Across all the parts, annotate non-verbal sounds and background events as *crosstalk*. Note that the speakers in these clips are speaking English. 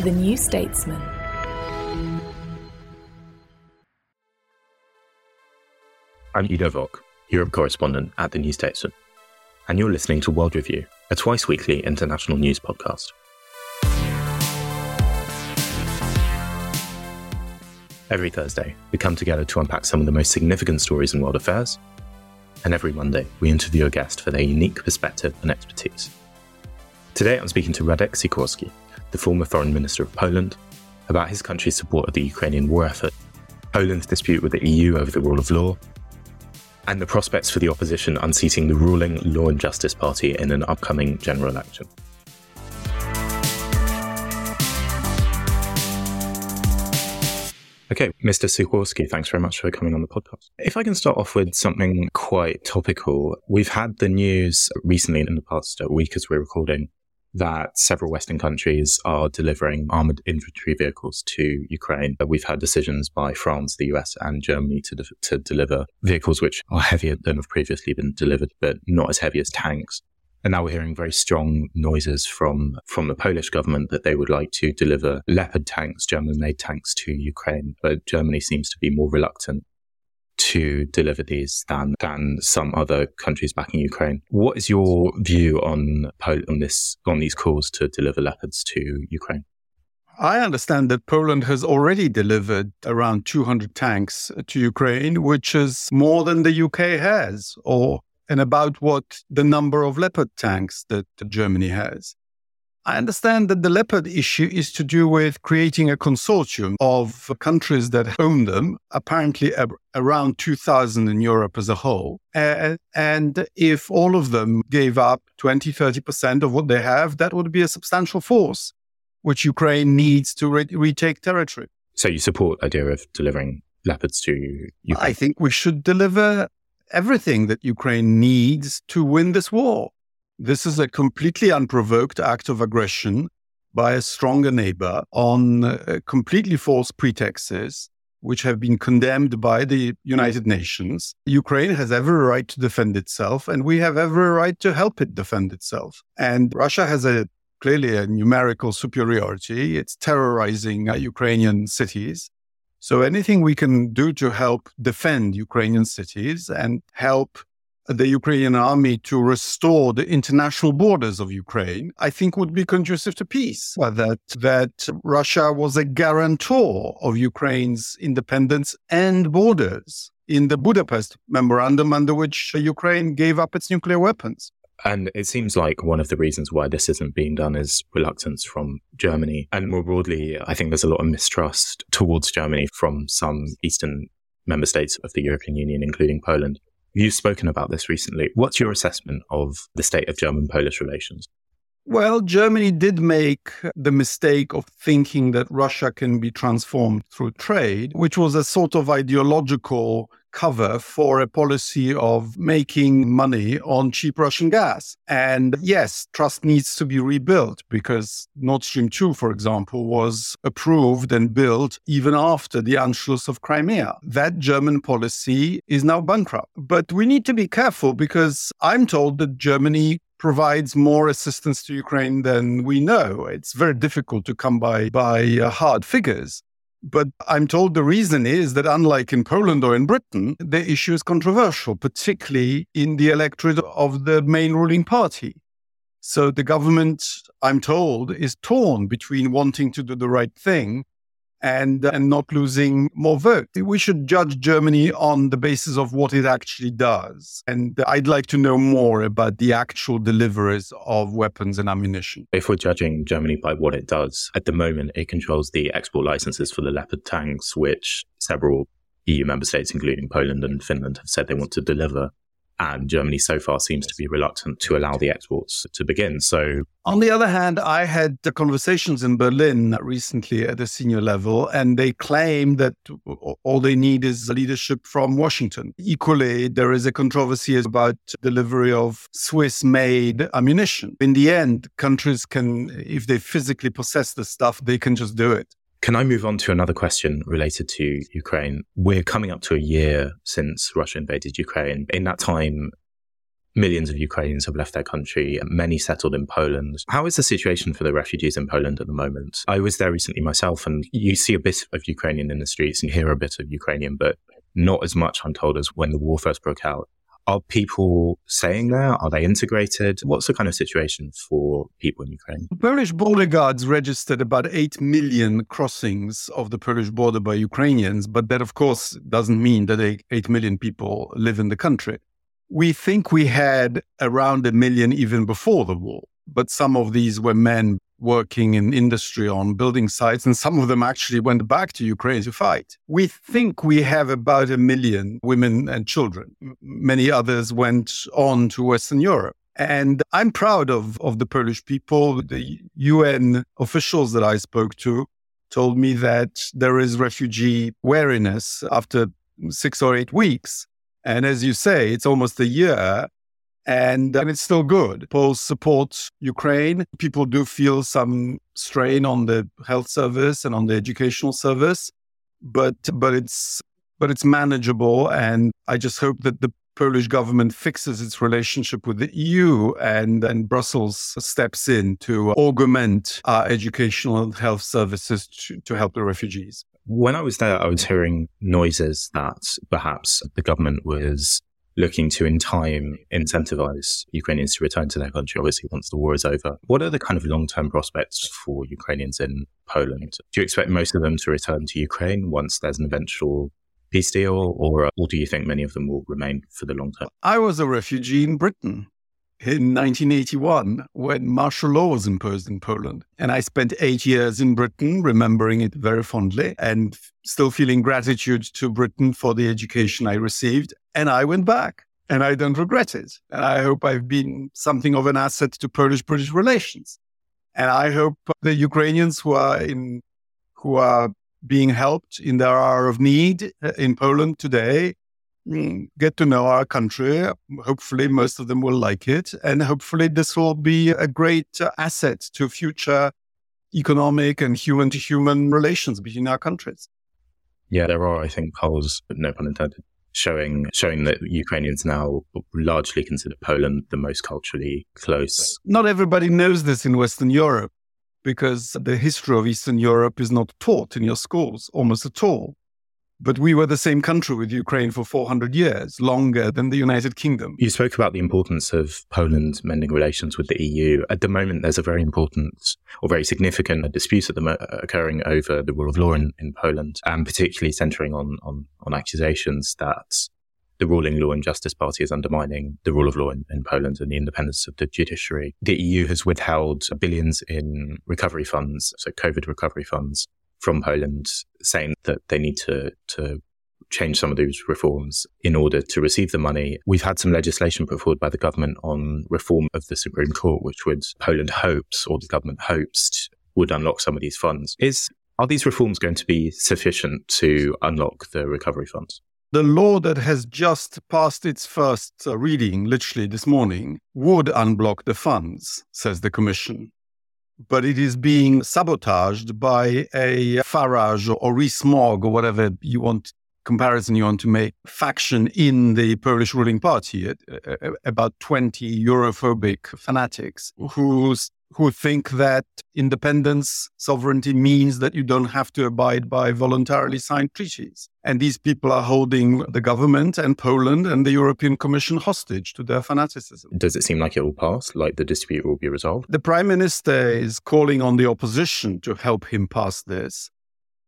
The New Statesman. I'm Ido Vock, Europe correspondent at The New Statesman, and you're listening to World Review, a twice weekly international news podcast. Every Thursday, we come together to unpack some of the most significant stories in world affairs, and every Monday, we interview a guest for their unique perspective and expertise. Today, I'm speaking to Radek Sikorski, the former foreign minister of Poland, about his country's support of the Ukrainian war effort, Poland's dispute with the EU over the rule of law, and the prospects for the opposition unseating the ruling Law and Justice Party in an upcoming general election. Okay, Mr. Sikorski, thanks very much for coming on the podcast. If I can start off with something quite topical, we've had the news recently in the past week as we're recording that several Western countries are delivering armored infantry vehicles to Ukraine. Uh, we've had decisions by France, the US, and Germany to, de- to deliver vehicles which are heavier than have previously been delivered, but not as heavy as tanks. And now we're hearing very strong noises from, from the Polish government that they would like to deliver Leopard tanks, German made tanks to Ukraine. But Germany seems to be more reluctant to deliver these than than some other countries backing Ukraine. What is your view on on this on these calls to deliver leopards to Ukraine? I understand that Poland has already delivered around 200 tanks to Ukraine, which is more than the UK has, or and about what the number of Leopard tanks that Germany has. I understand that the leopard issue is to do with creating a consortium of countries that own them, apparently around 2,000 in Europe as a whole. Uh, and if all of them gave up 20, 30% of what they have, that would be a substantial force, which Ukraine needs to re- retake territory. So you support the idea of delivering leopards to Ukraine? I think we should deliver everything that Ukraine needs to win this war. This is a completely unprovoked act of aggression by a stronger neighbor on uh, completely false pretexts, which have been condemned by the United Nations. Ukraine has every right to defend itself, and we have every right to help it defend itself. And Russia has a clearly a numerical superiority. It's terrorizing uh, Ukrainian cities. So anything we can do to help defend Ukrainian cities and help the Ukrainian army to restore the international borders of Ukraine, I think would be conducive to peace. That that Russia was a guarantor of Ukraine's independence and borders in the Budapest memorandum under which Ukraine gave up its nuclear weapons. And it seems like one of the reasons why this isn't being done is reluctance from Germany. And more broadly, I think there's a lot of mistrust towards Germany from some Eastern member states of the European Union, including Poland. You've spoken about this recently. What's your assessment of the state of German Polish relations? Well, Germany did make the mistake of thinking that Russia can be transformed through trade, which was a sort of ideological cover for a policy of making money on cheap Russian gas. And yes, trust needs to be rebuilt because Nord Stream 2, for example, was approved and built even after the Anschluss of Crimea. That German policy is now bankrupt. But we need to be careful because I'm told that Germany provides more assistance to Ukraine than we know. It's very difficult to come by by uh, hard figures. But I'm told the reason is that, unlike in Poland or in Britain, the issue is controversial, particularly in the electorate of the main ruling party. So the government, I'm told, is torn between wanting to do the right thing and, uh, and not losing more votes. We should judge Germany on the basis of what it actually does. And uh, I'd like to know more about the actual deliveries of weapons and ammunition. If we're judging Germany by what it does, at the moment, it controls the export licenses for the Leopard tanks, which several EU member states, including Poland and Finland, have said they want to deliver. And Germany so far seems to be reluctant to allow the exports to begin. So, on the other hand, I had the conversations in Berlin recently at a senior level, and they claim that all they need is leadership from Washington. Equally, there is a controversy about delivery of Swiss made ammunition. In the end, countries can, if they physically possess the stuff, they can just do it. Can I move on to another question related to Ukraine? We're coming up to a year since Russia invaded Ukraine. In that time, millions of Ukrainians have left their country, many settled in Poland. How is the situation for the refugees in Poland at the moment? I was there recently myself, and you see a bit of Ukrainian in the streets and hear a bit of Ukrainian, but not as much, I'm told, as when the war first broke out. Are people staying there? Are they integrated? What's the kind of situation for people in Ukraine? Polish border guards registered about 8 million crossings of the Polish border by Ukrainians, but that, of course, doesn't mean that 8 million people live in the country. We think we had around a million even before the war, but some of these were men working in industry on building sites, and some of them actually went back to Ukraine to fight. We think we have about a million women and children. Many others went on to Western Europe. And I'm proud of, of the Polish people. The UN officials that I spoke to told me that there is refugee wariness after six or eight weeks. And as you say, it's almost a year and, uh, and it's still good. Poles support Ukraine. People do feel some strain on the health service and on the educational service, but but it's but it's manageable. And I just hope that the Polish government fixes its relationship with the EU and, and Brussels steps in to augment our educational and health services to, to help the refugees. When I was there, I was hearing noises that perhaps the government was looking to, in time, incentivize Ukrainians to return to their country, obviously, once the war is over. What are the kind of long term prospects for Ukrainians in Poland? Do you expect most of them to return to Ukraine once there's an eventual peace deal, or, uh, or do you think many of them will remain for the long term? I was a refugee in Britain in 1981 when martial law was imposed in Poland. And I spent eight years in Britain, remembering it very fondly and still feeling gratitude to Britain for the education I received. And I went back and I don't regret it. And I hope I've been something of an asset to Polish British relations. And I hope the Ukrainians who are in, who are being helped in their hour of need uh, in Poland today Mm, get to know our country. Hopefully, most of them will like it. And hopefully, this will be a great asset to future economic and human to human relations between our countries. Yeah, there are, I think, but no pun intended, showing showing that Ukrainians now largely consider Poland the most culturally close. Not everybody knows this in Western Europe because the history of Eastern Europe is not taught in your schools almost at all. But we were the same country with Ukraine for 400 years, longer than the United Kingdom. You spoke about the importance of Poland mending relations with the EU. At the moment, there's a very important or very significant dispute at the mo- occurring over the rule of law in, in Poland, and particularly centering on, on, on accusations that the ruling Law and Justice Party is undermining the rule of law in, in, Poland and the independence of the judiciary. The EU has withheld billions in recovery funds, so COVID recovery funds, from Poland saying that they need to, to change some of those reforms in order to receive the money. We've had some legislation put forward by the government on reform of the Supreme Court, which would Poland hopes or the government hopes would unlock some of these funds. Is are these reforms going to be sufficient to unlock the recovery funds? The law that has just passed its first uh, reading, literally this morning, would unblock the funds, says the Commission but it is being sabotaged by a Farage or Rees-Mogg or whatever you want comparison you want to make faction in the Polish ruling party, uh, uh, about 20 Europhobic fanatics whose who think that independence, sovereignty means that you don't have to abide by voluntarily signed treaties. And these people are holding the government and Poland and the European Commission hostage to their fanaticism. Does it seem like it will pass, like the dispute will be resolved? The prime minister is calling on the opposition to help him pass this.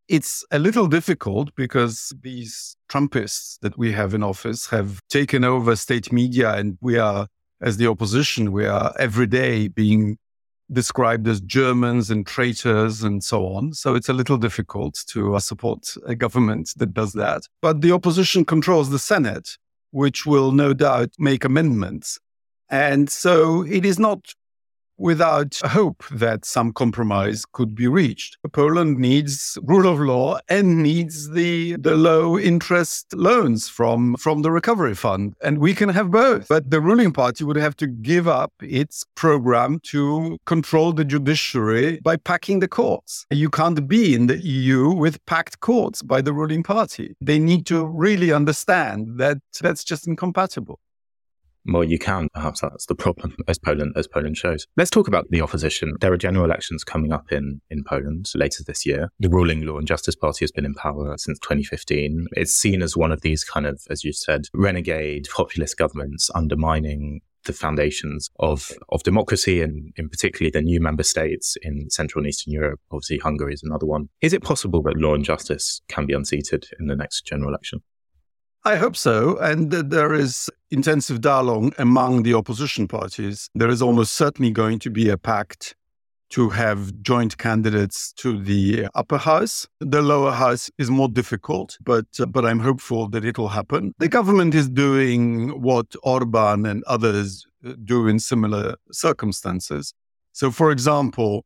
It's a little difficult because these Trumpists that we have in office have taken over state media, and we are, as the opposition, we are every day being described as Germans and traitors and so on. So it's a little difficult to uh, support a government that does that. But the opposition controls the Senate, which will no doubt make amendments. And so it is not without hope that some compromise could be reached. Poland needs rule of law and needs the, the low interest loans from, from the recovery fund. And we can have both. But the ruling party would have to give up its program to control the judiciary by packing the courts. You can't be in the EU with packed courts by the ruling party. They need to really understand that that's just incompatible. Well, you can. Perhaps that's the problem, *laughs* as Poland as Poland shows. Let's talk about the opposition. There are general elections coming up in in Poland later this year. The ruling Law and Justice Party has been in power since 2015. It's seen as one of these kind of, as you said, renegade populist governments undermining the foundations of, of democracy and in particularly the new member states in Central and Eastern Europe. Obviously, Hungary is another one. Is it possible that law and justice can be unseated in the next general election? I hope so. And there is intensive dialogue among the opposition parties. There is almost certainly going to be a pact to have joint candidates to the upper house. The lower house is more difficult, but uh, but I'm hopeful that it will happen. The government is doing what Orban and others uh, do in similar circumstances. So, for example,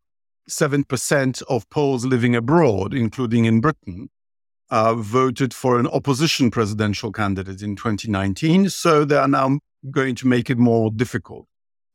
7% of Poles living abroad, including in Britain, uh, voted for an opposition presidential candidate in 2019. So they are now going to make it more difficult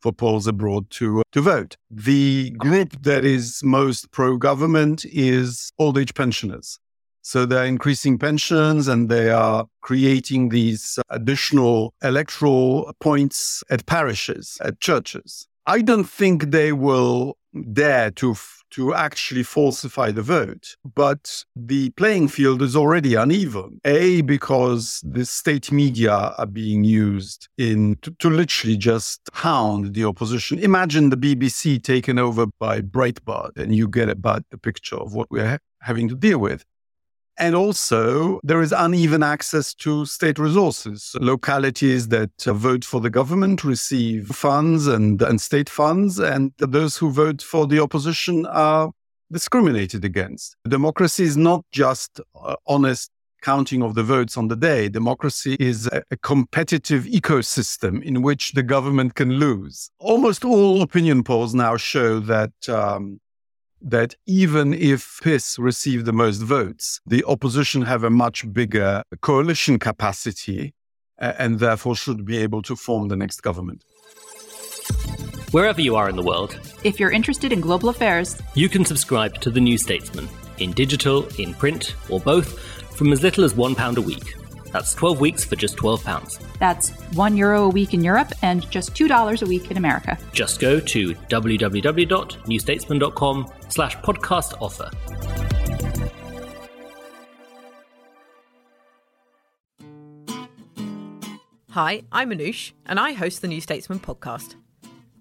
for Poles abroad to, uh, to vote. The group that is most pro government is old age pensioners. So they're increasing pensions and they are creating these additional electoral points at parishes, at churches. I don't think they will dare to to actually falsify the vote. But the playing field is already uneven. A, because the state media are being used in to, to literally just hound the opposition. Imagine the BBC taken over by Breitbart, and you get about the picture of what we're ha- having to deal with. And also, there is uneven access to state resources. Localities that vote for the government receive funds and, and state funds, and those who vote for the opposition are discriminated against. Democracy is not just uh, honest counting of the votes on the day. Democracy is a, a, competitive ecosystem in which the government can lose. Almost all opinion polls now show that um, that even if PiS receive the most votes, the opposition have a much bigger coalition capacity and therefore should be able to form the next government. Wherever you are in the world, if you're interested in global affairs, you can subscribe to The New Statesman in digital, in print, or both from as little as £1 a week. That's 12 weeks for just £12. That's one euro a week in Europe and just $2 a week in America. Just go to www.newstatesman.com slash podcast offer. Hi, I'm Anoosh, and I host the New Statesman podcast.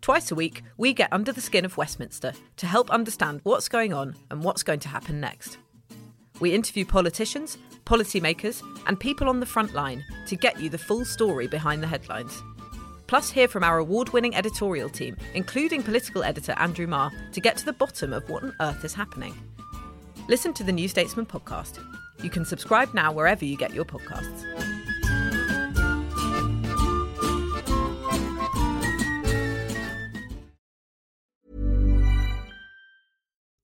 Twice a week, we get under the skin of Westminster to help understand what's going on and what's going to happen next. We interview politicians, policymakers, and people on the front line to get you the full story behind the headlines. Plus, hear from our award winning editorial team, including political editor Andrew Marr, to get to the bottom of what on earth is happening. Listen to the New Statesman podcast. You can subscribe now wherever you get your podcasts.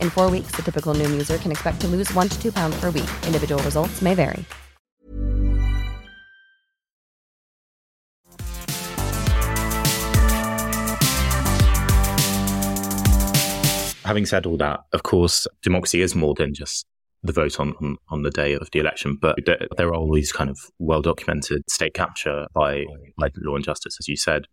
In four weeks, the typical Noom user can expect to lose one to two pounds per week. Individual results may vary. Having said all that, of course, democracy is more than just the vote on, on, on the day of the election, but there, there are all these kind of well documented state capture by, by law and justice, as you said.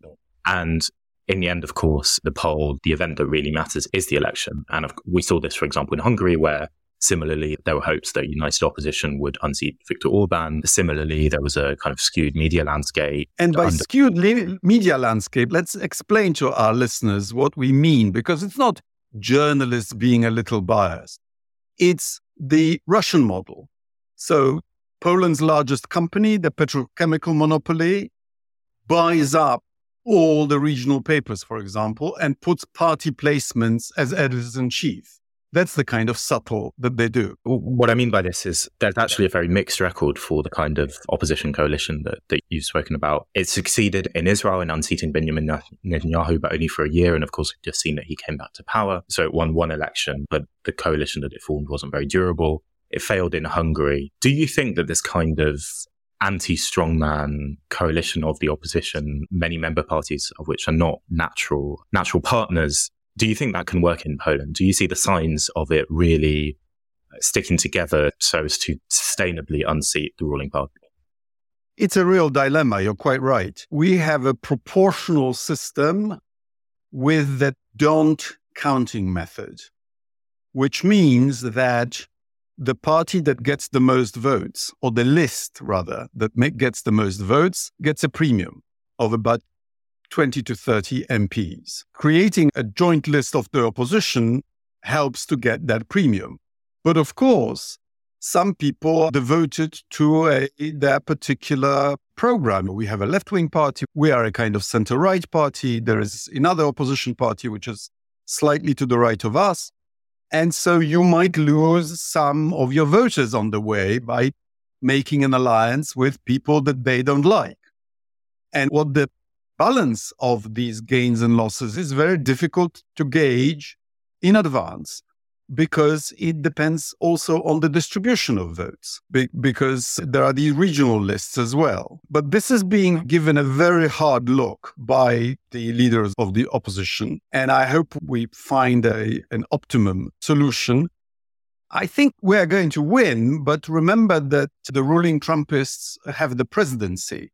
And in the end, of course, the poll, the event that really matters is the election. And we saw this, for example, in Hungary, where similarly there were hopes that united opposition would unseat Viktor Orban. Similarly, there was a kind of skewed media landscape. And by under- skewed le- media landscape, let's explain to our listeners what we mean, because it's not journalists being a little biased. It's the Russian model. So Poland's largest company, the petrochemical monopoly, buys up all the regional papers, for example, and puts party placements as editors in chief. That's the kind of subtle that they do. What I mean by this is there's actually a very mixed record for the kind of opposition coalition that, that you've spoken about. It succeeded in Israel in unseating Benjamin Netanyahu, but only for a year. And of course, we've just seen that he came back to power. So it won one election, but the coalition that it formed wasn't very durable. It failed in Hungary. Do you think that this kind of anti strongman coalition of the opposition, many member parties of which are not natural natural partners, do you think that can work in Poland? Do you see the signs of it really uh, sticking together so as to sustainably unseat the ruling party? It's a real dilemma. You're quite right. We have a proportional system with the D'Hondt counting method, which means that the party that gets the most votes, or the list rather, that make, gets the most votes, gets a premium of about 20 to 30 MPs. Creating a joint list of the opposition helps to get that premium. But of course, some people are devoted to a, their particular program. We have a left wing party. We are a kind of center right party. There is another opposition party, which is slightly to the right of us. And so you might lose some of your voters on the way by making an alliance with people that they don't like. And what the balance of these gains and losses is very difficult to gauge in advance because it depends also on the distribution of votes be- because there are these regional lists as well but this is being given a very hard look by the leaders of the opposition and i hope we find a, an optimum solution I think we are going to win, but remember that the ruling Trumpists have the presidency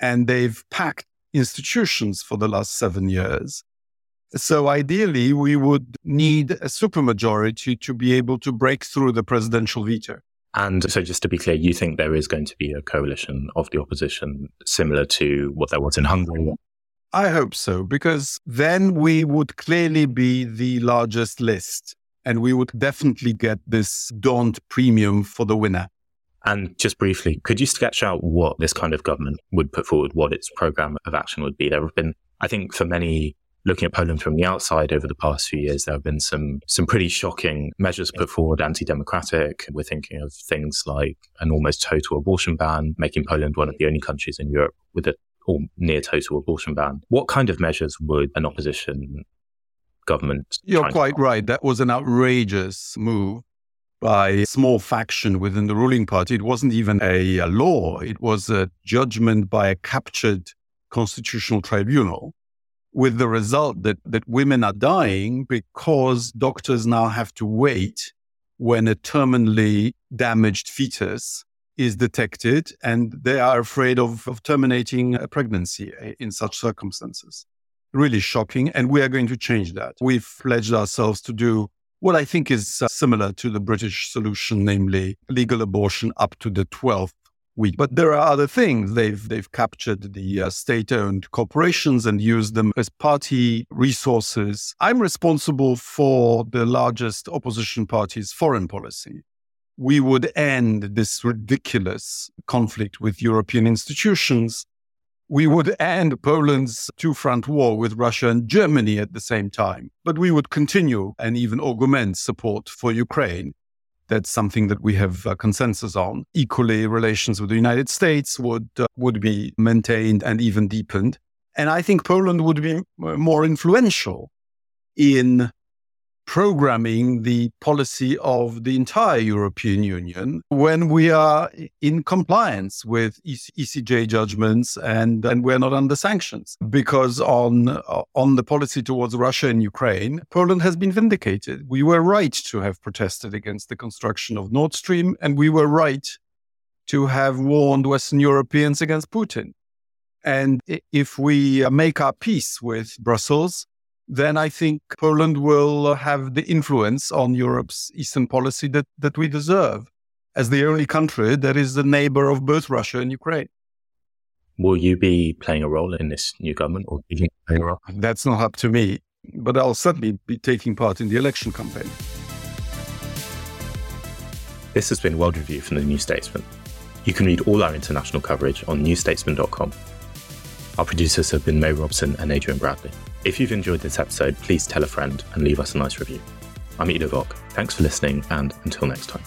and they've packed institutions for the last seven years. So ideally, we would need a supermajority to be able to break through the presidential veto. And so, just to be clear, you think there is going to be a coalition of the opposition similar to what there was in Hungary? I hope so, because then we would clearly be the largest list and we would definitely get this D'Hondt premium for the winner. And just briefly, could you sketch out what this kind of government would put forward, what its program of action would be? There have been, I think, for many looking at Poland from the outside over the past few years, there have been some some pretty shocking measures put forward, anti-democratic. We're thinking of things like an almost total abortion ban, making Poland one of the only countries in Europe with a or near total abortion ban. What kind of measures would an opposition government? You're quite right. That was an outrageous move by a small faction within the ruling party. It wasn't even a, a law. It was a judgment by a captured constitutional tribunal with the result that, that women are dying because doctors now have to wait when a terminally damaged fetus is detected and they are afraid of, of terminating a pregnancy in such circumstances. Really shocking. And we are going to change that. We've pledged ourselves to do what I think is uh, similar to the British solution, namely legal abortion up to the 12th But there are other things. They've they've captured the uh, state-owned corporations and used them as party resources. I'm responsible for the largest opposition party's foreign policy. We would end this ridiculous conflict with European institutions. We would end Poland's two front war with Russia and Germany at the same time. But we would continue and even augment support for Ukraine that's something that we have a consensus on. Equally, relations with the United States would uh, would be maintained and even deepened. And I think Poland would be more influential in programming the policy of the entire European Union when we are in compliance with ECJ judgments and, and we're not under sanctions. Because on, on the policy towards Russia and Ukraine, Poland has been vindicated. We were right to have protested against the construction of Nord Stream, and we were right to have warned Western Europeans against Putin. And if we make our peace with Brussels, then I think Poland will uh, have the influence on Europe's eastern policy that, that we deserve as the only country that is the neighbor of both Russia and Ukraine. Will you be playing a role in this new government or playing a role? That's not up to me, but I'll certainly be taking part in the election campaign. This has been World Review from the New Statesman. You can read all our international coverage on newstatesman.com. Our producers have been May Robson and Adrian Bradley. If you've enjoyed this episode, please tell a friend and leave us a nice review. I'm Ido Vock. Thanks for listening, and until next time.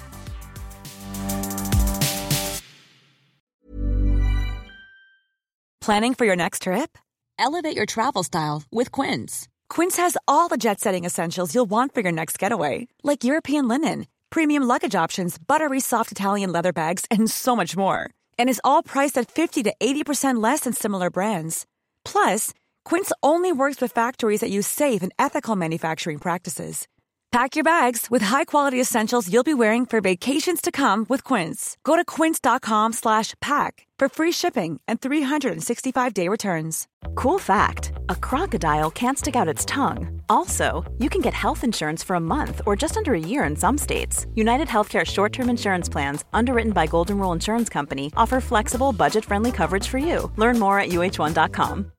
Planning for your next trip? Elevate your travel style with Quince. Quince has all the jet setting essentials you'll want for your next getaway, like European linen, premium luggage options, buttery soft Italian leather bags, and so much more. And is all priced at 50 to 80% less than similar brands. Plus, Quince only works with factories that use safe and ethical manufacturing practices. Pack your bags with high-quality essentials you'll be wearing for vacations to come with Quince. Go to quince.com/pack for free shipping and 365-day returns. Cool fact: A crocodile can't stick out its tongue. Also, you can get health insurance for a month or just under a year in some states. United Healthcare short-term insurance plans, underwritten by Golden Rule Insurance Company, offer flexible, budget-friendly coverage for you. Learn more at uh1.com.